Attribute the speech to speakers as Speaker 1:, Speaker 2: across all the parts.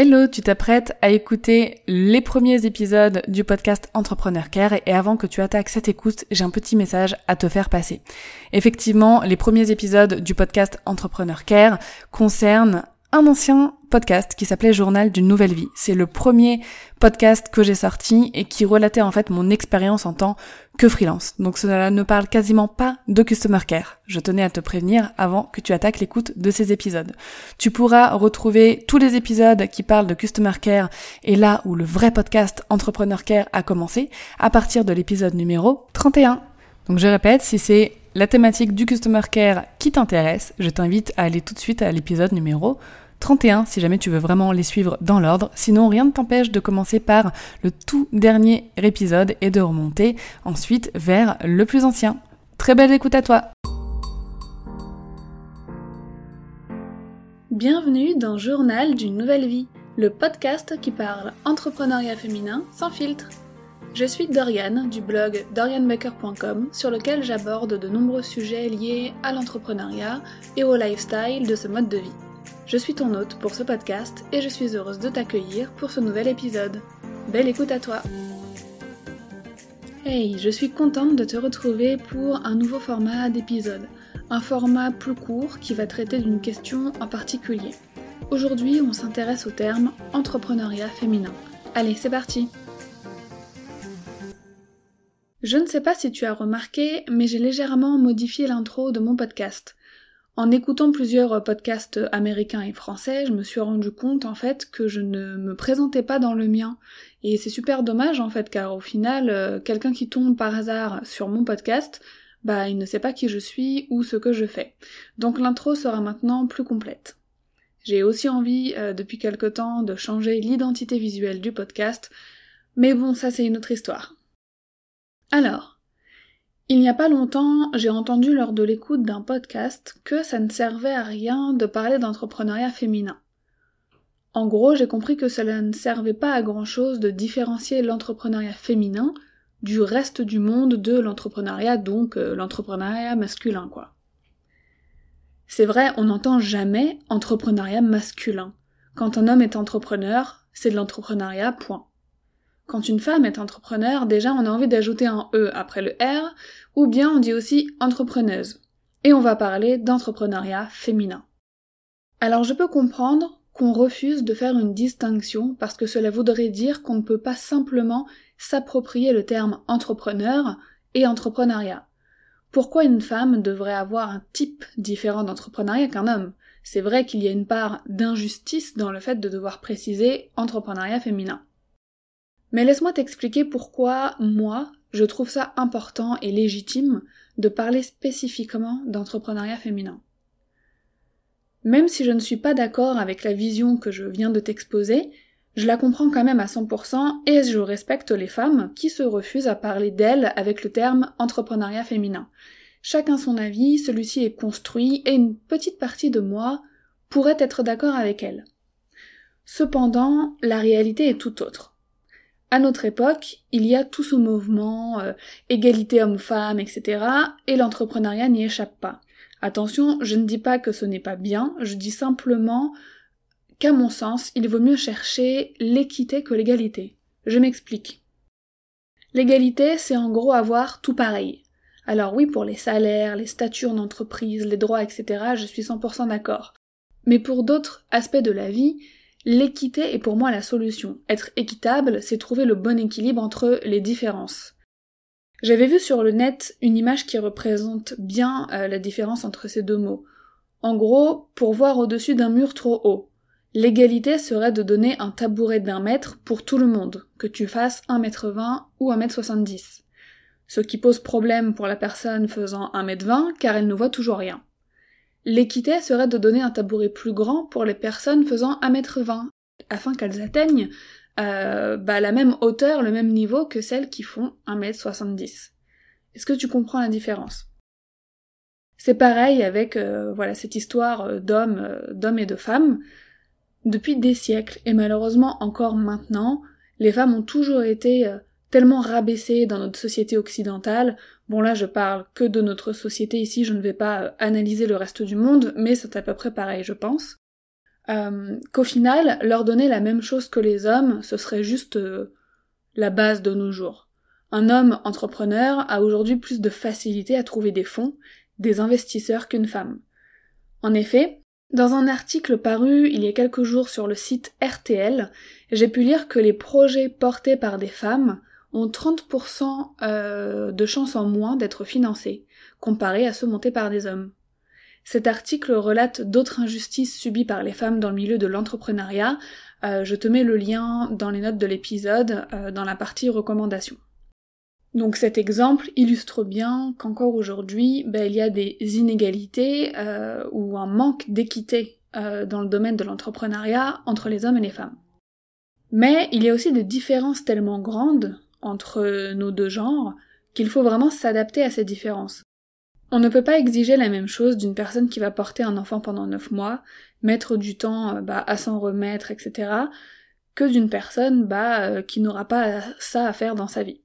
Speaker 1: Hello, tu t'apprêtes à écouter les premiers épisodes du podcast Entrepreneur Care et avant que tu attaques cette écoute, j'ai un petit message à te faire passer. Effectivement, les premiers épisodes du podcast Entrepreneur Care concernent un ancien podcast qui s'appelait Journal d'une nouvelle vie. C'est le premier podcast que j'ai sorti et qui relatait en fait mon expérience en tant que freelance. Donc cela ne parle quasiment pas de customer care. Je tenais à te prévenir avant que tu attaques l'écoute de ces épisodes. Tu pourras retrouver tous les épisodes qui parlent de customer care et là où le vrai podcast Entrepreneur Care a commencé à partir de l'épisode numéro 31. Donc je répète, si c'est la thématique du Customer Care qui t'intéresse, je t'invite à aller tout de suite à l'épisode numéro 31 si jamais tu veux vraiment les suivre dans l'ordre. Sinon, rien ne t'empêche de commencer par le tout dernier épisode et de remonter ensuite vers le plus ancien. Très belle écoute à toi
Speaker 2: Bienvenue dans Journal d'une nouvelle vie, le podcast qui parle entrepreneuriat féminin sans filtre. Je suis Doriane du blog dorianmaker.com sur lequel j'aborde de nombreux sujets liés à l'entrepreneuriat et au lifestyle de ce mode de vie. Je suis ton hôte pour ce podcast et je suis heureuse de t'accueillir pour ce nouvel épisode. Belle écoute à toi Hey, je suis contente de te retrouver pour un nouveau format d'épisode. Un format plus court qui va traiter d'une question en particulier. Aujourd'hui, on s'intéresse au terme entrepreneuriat féminin. Allez, c'est parti je ne sais pas si tu as remarqué, mais j'ai légèrement modifié l'intro de mon podcast. En écoutant plusieurs podcasts américains et français, je me suis rendu compte en fait que je ne me présentais pas dans le mien. Et c'est super dommage en fait car au final, euh, quelqu'un qui tombe par hasard sur mon podcast, bah il ne sait pas qui je suis ou ce que je fais. Donc l'intro sera maintenant plus complète. J'ai aussi envie euh, depuis quelque temps de changer l'identité visuelle du podcast, mais bon ça c'est une autre histoire. Alors, il n'y a pas longtemps, j'ai entendu lors de l'écoute d'un podcast que ça ne servait à rien de parler d'entrepreneuriat féminin. En gros, j'ai compris que cela ne servait pas à grand chose de différencier l'entrepreneuriat féminin du reste du monde de l'entrepreneuriat, donc euh, l'entrepreneuriat masculin. C'est vrai, on n'entend jamais entrepreneuriat masculin. Quand un homme est entrepreneur, c'est de l'entrepreneuriat, point. Quand une femme est entrepreneur, déjà on a envie d'ajouter un E après le R, ou bien on dit aussi entrepreneuse. Et on va parler d'entrepreneuriat féminin. Alors je peux comprendre qu'on refuse de faire une distinction parce que cela voudrait dire qu'on ne peut pas simplement s'approprier le terme entrepreneur et entrepreneuriat. Pourquoi une femme devrait avoir un type différent d'entrepreneuriat qu'un homme? C'est vrai qu'il y a une part d'injustice dans le fait de devoir préciser entrepreneuriat féminin. Mais laisse-moi t'expliquer pourquoi moi, je trouve ça important et légitime de parler spécifiquement d'entrepreneuriat féminin. Même si je ne suis pas d'accord avec la vision que je viens de t'exposer, je la comprends quand même à 100% et je respecte les femmes qui se refusent à parler d'elles avec le terme entrepreneuriat féminin. Chacun son avis, celui-ci est construit et une petite partie de moi pourrait être d'accord avec elle. Cependant, la réalité est tout autre. À notre époque, il y a tout ce mouvement, euh, égalité homme-femme, etc., et l'entrepreneuriat n'y échappe pas. Attention, je ne dis pas que ce n'est pas bien, je dis simplement qu'à mon sens, il vaut mieux chercher l'équité que l'égalité. Je m'explique. L'égalité, c'est en gros avoir tout pareil. Alors oui, pour les salaires, les statuts en entreprise, les droits, etc., je suis 100% d'accord. Mais pour d'autres aspects de la vie, L'équité est pour moi la solution. Être équitable, c'est trouver le bon équilibre entre les différences. J'avais vu sur le net une image qui représente bien euh, la différence entre ces deux mots. En gros, pour voir au-dessus d'un mur trop haut. L'égalité serait de donner un tabouret d'un mètre pour tout le monde, que tu fasses 1 mètre 20 ou 1 mètre 70. Ce qui pose problème pour la personne faisant 1 mètre 20 car elle ne voit toujours rien. L'équité serait de donner un tabouret plus grand pour les personnes faisant 1m20, afin qu'elles atteignent euh, bah, la même hauteur, le même niveau que celles qui font 1m70. Est-ce que tu comprends la différence? C'est pareil avec euh, voilà cette histoire euh, d'hommes, d'hommes et de femmes. Depuis des siècles, et malheureusement encore maintenant, les femmes ont toujours été tellement rabaissées dans notre société occidentale. Bon là je parle que de notre société ici, je ne vais pas euh, analyser le reste du monde, mais c'est à peu près pareil je pense. euh, qu'au final, leur donner la même chose que les hommes, ce serait juste euh, la base de nos jours. Un homme entrepreneur a aujourd'hui plus de facilité à trouver des fonds, des investisseurs qu'une femme. En effet, dans un article paru il y a quelques jours sur le site RTL, j'ai pu lire que les projets portés par des femmes ont 30% euh, de chances en moins d'être financés, comparés à ceux montés par des hommes. Cet article relate d'autres injustices subies par les femmes dans le milieu de l'entrepreneuriat. Euh, je te mets le lien dans les notes de l'épisode, euh, dans la partie recommandations. Donc cet exemple illustre bien qu'encore aujourd'hui, ben, il y a des inégalités ou un manque d'équité dans le domaine de l'entrepreneuriat entre les hommes et les femmes. Mais il y a aussi des différences tellement grandes entre nos deux genres qu'il faut vraiment s'adapter à ces différences. On ne peut pas exiger la même chose d'une personne qui va porter un enfant pendant neuf mois, mettre du temps euh, bah, à s'en remettre, etc., que d'une personne bah, euh, qui n'aura pas ça à faire dans sa vie.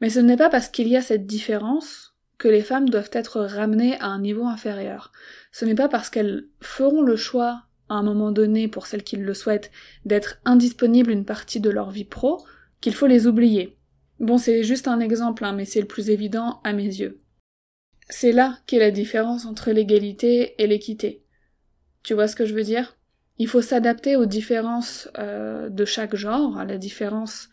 Speaker 2: Mais ce n'est pas parce qu'il y a cette différence que les femmes doivent être ramenées à un niveau inférieur. Ce n'est pas parce qu'elles feront le choix à un moment donné, pour celles qui le souhaitent, d'être indisponibles une partie de leur vie pro, qu'il faut les oublier. Bon, c'est juste un exemple, hein, mais c'est le plus évident à mes yeux. C'est là qu'est la différence entre l'égalité et l'équité. Tu vois ce que je veux dire? Il faut s'adapter aux différences euh, de chaque genre, à la différence,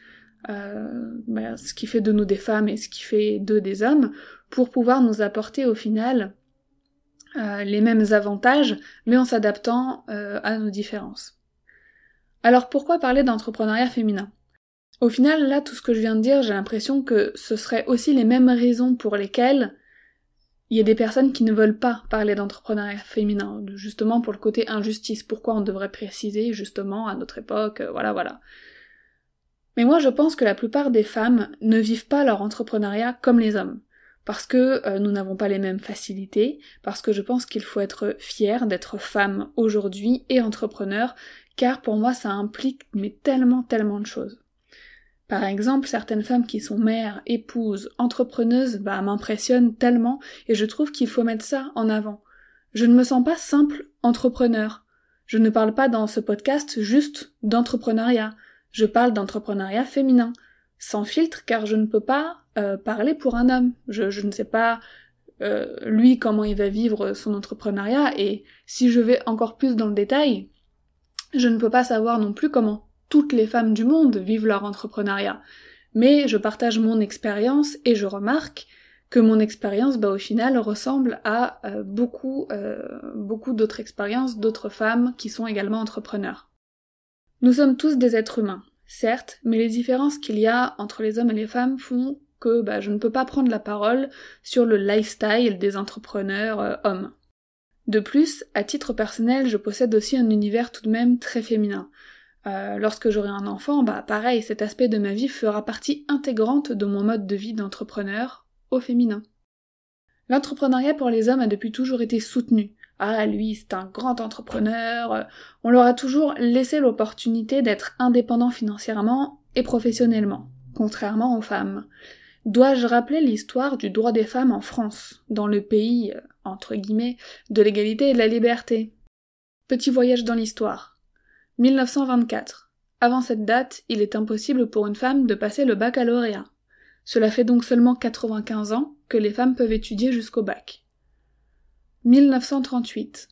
Speaker 2: euh, bah, ce qui fait de nous des femmes et ce qui fait d'eux des hommes, pour pouvoir nous apporter au final euh, les mêmes avantages, mais en s'adaptant à nos différences. Alors pourquoi parler d'entrepreneuriat féminin? Au final, là, tout ce que je viens de dire, j'ai l'impression que ce seraient aussi les mêmes raisons pour lesquelles il y a des personnes qui ne veulent pas parler d'entrepreneuriat féminin, justement pour le côté injustice. Pourquoi on devrait préciser justement à notre époque, euh, voilà, voilà. Mais moi je pense que la plupart des femmes ne vivent pas leur entrepreneuriat comme les hommes. Parce que euh, nous n'avons pas les mêmes facilités, parce que je pense qu'il faut être fier d'être femme aujourd'hui et entrepreneur, car pour moi ça implique mais tellement tellement de choses. Par exemple, certaines femmes qui sont mères, épouses, entrepreneuses, bah, m'impressionnent tellement et je trouve qu'il faut mettre ça en avant. Je ne me sens pas simple entrepreneur. Je ne parle pas dans ce podcast juste d'entrepreneuriat. Je parle d'entrepreneuriat féminin. Sans filtre car je ne peux pas euh, parler pour un homme. Je, ne sais pas euh, lui comment il va vivre son entrepreneuriat et si je vais encore plus dans le détail, je ne peux pas savoir non plus comment toutes les femmes du monde vivent leur entrepreneuriat. Mais je partage mon expérience et je remarque que mon expérience, bah, au final, ressemble à euh, beaucoup, euh, beaucoup d'autres expériences d'autres femmes qui sont également entrepreneurs. Nous sommes tous des êtres humains, certes, mais les différences qu'il y a entre les hommes et les femmes font que bah, je ne peux pas prendre la parole sur le lifestyle des entrepreneurs euh, hommes. De plus, à titre personnel, je possède aussi un univers tout de même très féminin. Euh, lorsque j'aurai un enfant, bah pareil, cet aspect de ma vie fera partie intégrante de mon mode de vie d'entrepreneur au féminin. L'entrepreneuriat pour les hommes a depuis toujours été soutenu. Ah, lui, c'est un grand entrepreneur. On leur a toujours laissé l'opportunité d'être indépendant financièrement et professionnellement, contrairement aux femmes. Dois-je rappeler l'histoire du droit des femmes en France, dans le pays, euh, entre guillemets, de l'égalité et de la liberté? Petit voyage dans l'histoire. 1924. Avant cette date, il est impossible pour une femme de passer le baccalauréat. Cela fait donc seulement 95 ans que les femmes peuvent étudier jusqu'au bac. 1938.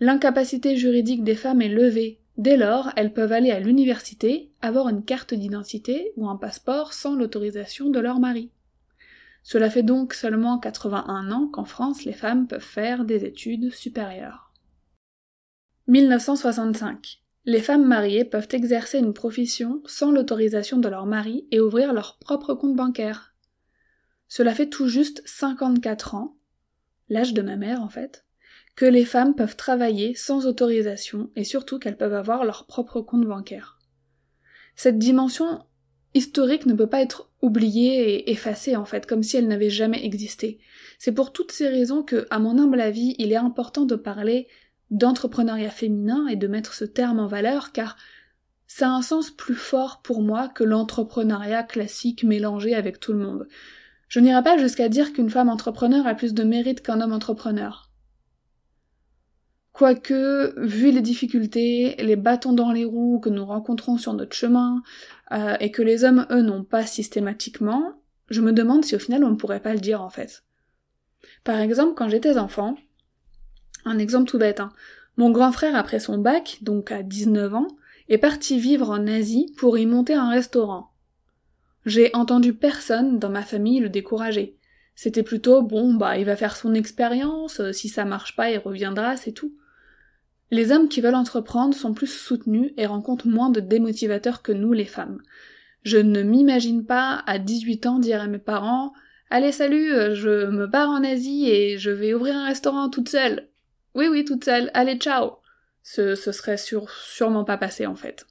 Speaker 2: L'incapacité juridique des femmes est levée. Dès lors, elles peuvent aller à l'université, avoir une carte d'identité ou un passeport sans l'autorisation de leur mari. Cela fait donc seulement 81 ans qu'en France les femmes peuvent faire des études supérieures. 1965 les femmes mariées peuvent exercer une profession sans l'autorisation de leur mari et ouvrir leur propre compte bancaire. Cela fait tout juste 54 ans, l'âge de ma mère en fait, que les femmes peuvent travailler sans autorisation et surtout qu'elles peuvent avoir leur propre compte bancaire. Cette dimension historique ne peut pas être oubliée et effacée en fait, comme si elle n'avait jamais existé. C'est pour toutes ces raisons que, à mon humble avis, il est important de parler d'entrepreneuriat féminin et de mettre ce terme en valeur car ça a un sens plus fort pour moi que l'entrepreneuriat classique mélangé avec tout le monde. Je n'irai pas jusqu'à dire qu'une femme entrepreneur a plus de mérite qu'un homme entrepreneur. Quoique, vu les difficultés, les bâtons dans les roues que nous rencontrons sur notre chemin, euh, et que les hommes, eux, n'ont pas systématiquement, je me demande si au final on ne pourrait pas le dire en fait. Par exemple, quand j'étais enfant, un exemple tout bête, hein, mon grand frère après son bac, donc à 19 ans, est parti vivre en Asie pour y monter un restaurant. J'ai entendu personne dans ma famille le décourager. C'était plutôt bon bah il va faire son expérience, si ça marche pas il reviendra, c'est tout. Les hommes qui veulent entreprendre sont plus soutenus et rencontrent moins de démotivateurs que nous les femmes. Je ne m'imagine pas à 18 ans dire à mes parents Allez salut, je me pars en Asie et je vais ouvrir un restaurant toute seule. Oui oui toute seule, allez ciao. Ce, ce serait sûrement pas passé en fait.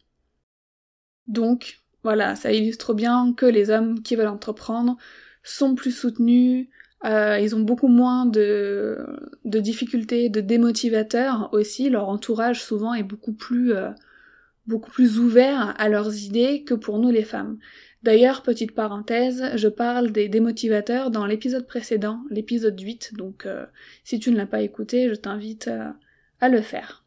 Speaker 2: Donc voilà, ça illustre bien que les hommes qui veulent entreprendre sont plus soutenus, euh, ils ont beaucoup moins de, difficultés, de démotivateurs aussi. Leur entourage souvent est beaucoup plus euh, beaucoup plus ouvert à leurs idées que pour nous les femmes. D'ailleurs, petite parenthèse, je parle des démotivateurs dans l'épisode précédent, l'épisode 8, donc euh, si tu ne l'as pas écouté, je t'invite à le faire.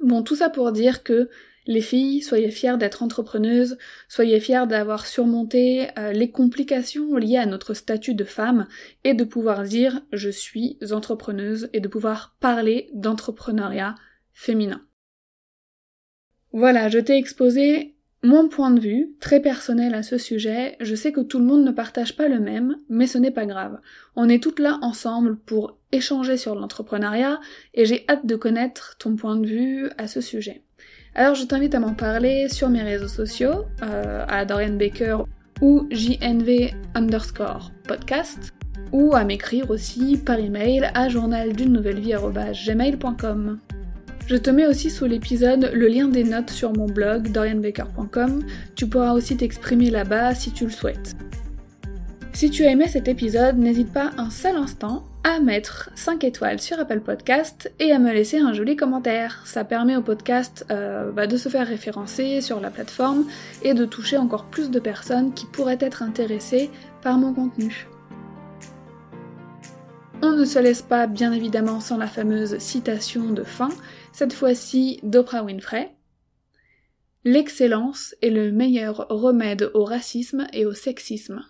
Speaker 2: Bon, tout ça pour dire que les filles, soyez fières d'être entrepreneuses, soyez fières d'avoir surmonté euh, les complications liées à notre statut de femme et de pouvoir dire je suis entrepreneuse et de pouvoir parler d'entrepreneuriat féminin. Voilà, je t'ai exposé mon point de vue, très personnel à ce sujet, je sais que tout le monde ne partage pas le même, mais ce n'est pas grave. On est toutes là ensemble pour échanger sur l'entrepreneuriat et j'ai hâte de connaître ton point de vue à ce sujet. Alors je t'invite à m'en parler sur mes réseaux sociaux, euh, à Dorian Baker ou JNV underscore podcast, ou à m'écrire aussi par email à journal d'une nouvelle vie.gmail.com. Je te mets aussi sous l'épisode le lien des notes sur mon blog dorianbaker.com, tu pourras aussi t'exprimer là-bas si tu le souhaites. Si tu as aimé cet épisode, n'hésite pas un seul instant à mettre 5 étoiles sur Apple Podcast et à me laisser un joli commentaire. Ça permet au podcast euh, bah, de se faire référencer sur la plateforme et de toucher encore plus de personnes qui pourraient être intéressées par mon contenu. On ne se laisse pas bien évidemment sans la fameuse citation de fin, cette fois-ci d'Oprah Winfrey. L'excellence est le meilleur remède au racisme et au sexisme.